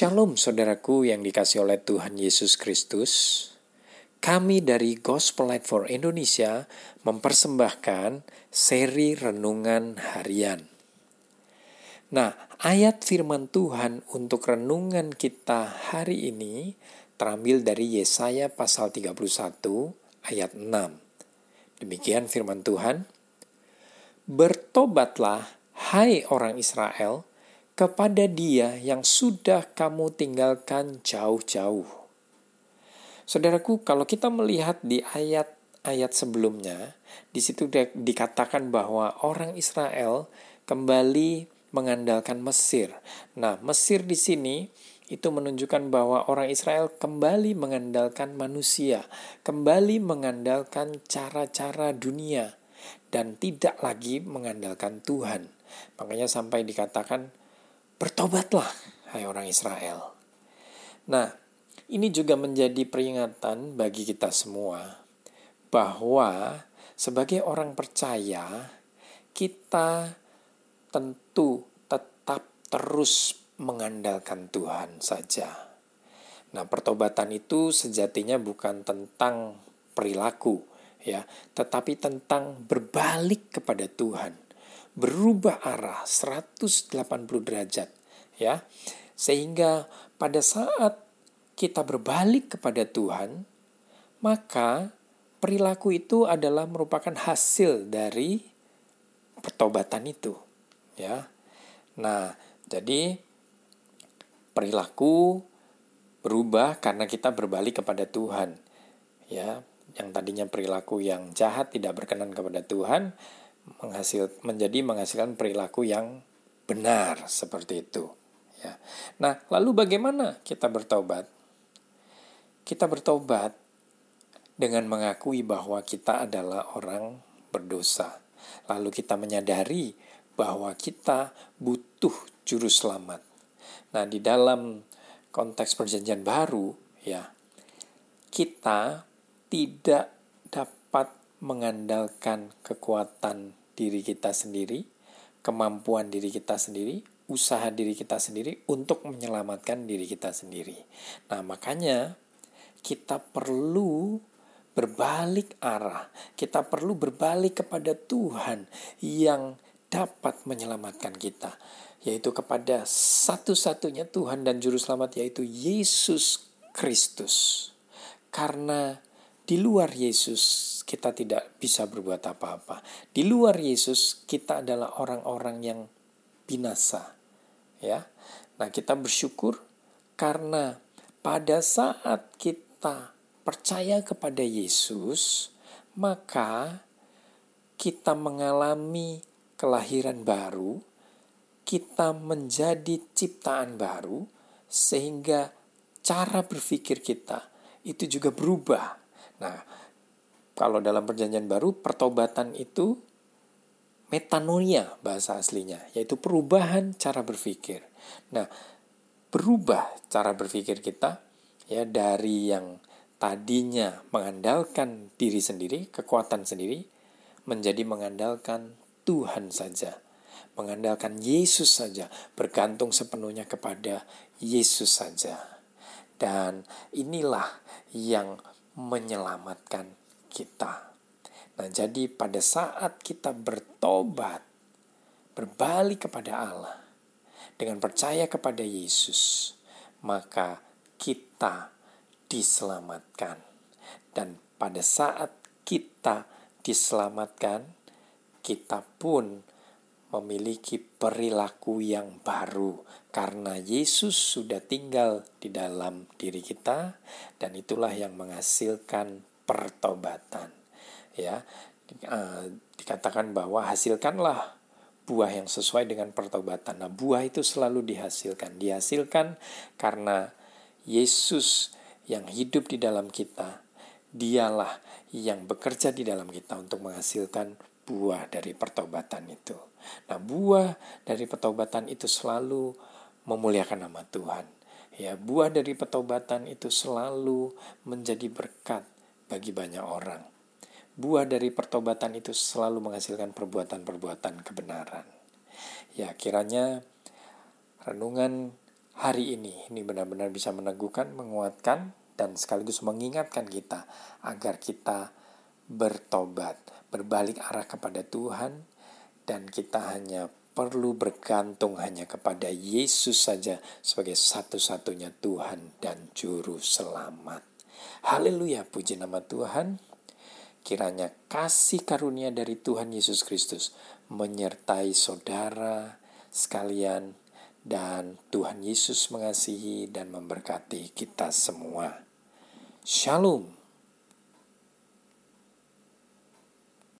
Shalom saudaraku yang dikasih oleh Tuhan Yesus Kristus. Kami dari Gospel Light for Indonesia mempersembahkan seri renungan harian. Nah, ayat firman Tuhan untuk renungan kita hari ini terambil dari Yesaya pasal 31 ayat 6. Demikian firman Tuhan. Bertobatlah hai orang Israel, kepada dia yang sudah kamu tinggalkan jauh-jauh. Saudaraku, kalau kita melihat di ayat-ayat sebelumnya, di situ dikatakan bahwa orang Israel kembali mengandalkan Mesir. Nah, Mesir di sini itu menunjukkan bahwa orang Israel kembali mengandalkan manusia, kembali mengandalkan cara-cara dunia, dan tidak lagi mengandalkan Tuhan. Makanya sampai dikatakan Bertobatlah, hai orang Israel. Nah, ini juga menjadi peringatan bagi kita semua bahwa sebagai orang percaya, kita tentu tetap terus mengandalkan Tuhan saja. Nah, pertobatan itu sejatinya bukan tentang perilaku, ya, tetapi tentang berbalik kepada Tuhan berubah arah 180 derajat ya. Sehingga pada saat kita berbalik kepada Tuhan, maka perilaku itu adalah merupakan hasil dari pertobatan itu ya. Nah, jadi perilaku berubah karena kita berbalik kepada Tuhan. Ya, yang tadinya perilaku yang jahat tidak berkenan kepada Tuhan menghasil menjadi menghasilkan perilaku yang benar seperti itu ya. Nah, lalu bagaimana kita bertobat? Kita bertobat dengan mengakui bahwa kita adalah orang berdosa. Lalu kita menyadari bahwa kita butuh juru selamat. Nah, di dalam konteks perjanjian baru ya, kita tidak dapat mengandalkan kekuatan diri kita sendiri, kemampuan diri kita sendiri, usaha diri kita sendiri untuk menyelamatkan diri kita sendiri. Nah, makanya kita perlu berbalik arah. Kita perlu berbalik kepada Tuhan yang dapat menyelamatkan kita, yaitu kepada satu-satunya Tuhan dan juru selamat yaitu Yesus Kristus. Karena di luar Yesus kita tidak bisa berbuat apa-apa. Di luar Yesus kita adalah orang-orang yang binasa. Ya. Nah, kita bersyukur karena pada saat kita percaya kepada Yesus, maka kita mengalami kelahiran baru, kita menjadi ciptaan baru sehingga cara berpikir kita itu juga berubah Nah, kalau dalam perjanjian baru pertobatan itu metanoia bahasa aslinya, yaitu perubahan cara berpikir. Nah, berubah cara berpikir kita ya dari yang tadinya mengandalkan diri sendiri, kekuatan sendiri, menjadi mengandalkan Tuhan saja. Mengandalkan Yesus saja, bergantung sepenuhnya kepada Yesus saja. Dan inilah yang menyelamatkan kita. Nah, jadi pada saat kita bertobat, berbalik kepada Allah, dengan percaya kepada Yesus, maka kita diselamatkan. Dan pada saat kita diselamatkan, kita pun memiliki perilaku yang baru karena Yesus sudah tinggal di dalam diri kita dan itulah yang menghasilkan pertobatan ya. Uh, dikatakan bahwa hasilkanlah buah yang sesuai dengan pertobatan. Nah buah itu selalu dihasilkan. Dihasilkan karena Yesus yang hidup di dalam kita dialah yang bekerja di dalam kita untuk menghasilkan buah dari pertobatan itu. Nah, buah dari pertobatan itu selalu memuliakan nama Tuhan. Ya, buah dari pertobatan itu selalu menjadi berkat bagi banyak orang. Buah dari pertobatan itu selalu menghasilkan perbuatan-perbuatan kebenaran. Ya, kiranya renungan hari ini. Ini benar-benar bisa meneguhkan, menguatkan, dan sekaligus mengingatkan kita agar kita bertobat, berbalik arah kepada Tuhan, dan kita hanya perlu bergantung hanya kepada Yesus saja sebagai satu-satunya Tuhan dan Juru Selamat. Haleluya, puji nama Tuhan. Kiranya kasih karunia dari Tuhan Yesus Kristus menyertai saudara sekalian dan Tuhan Yesus mengasihi dan memberkati kita semua. Shalom.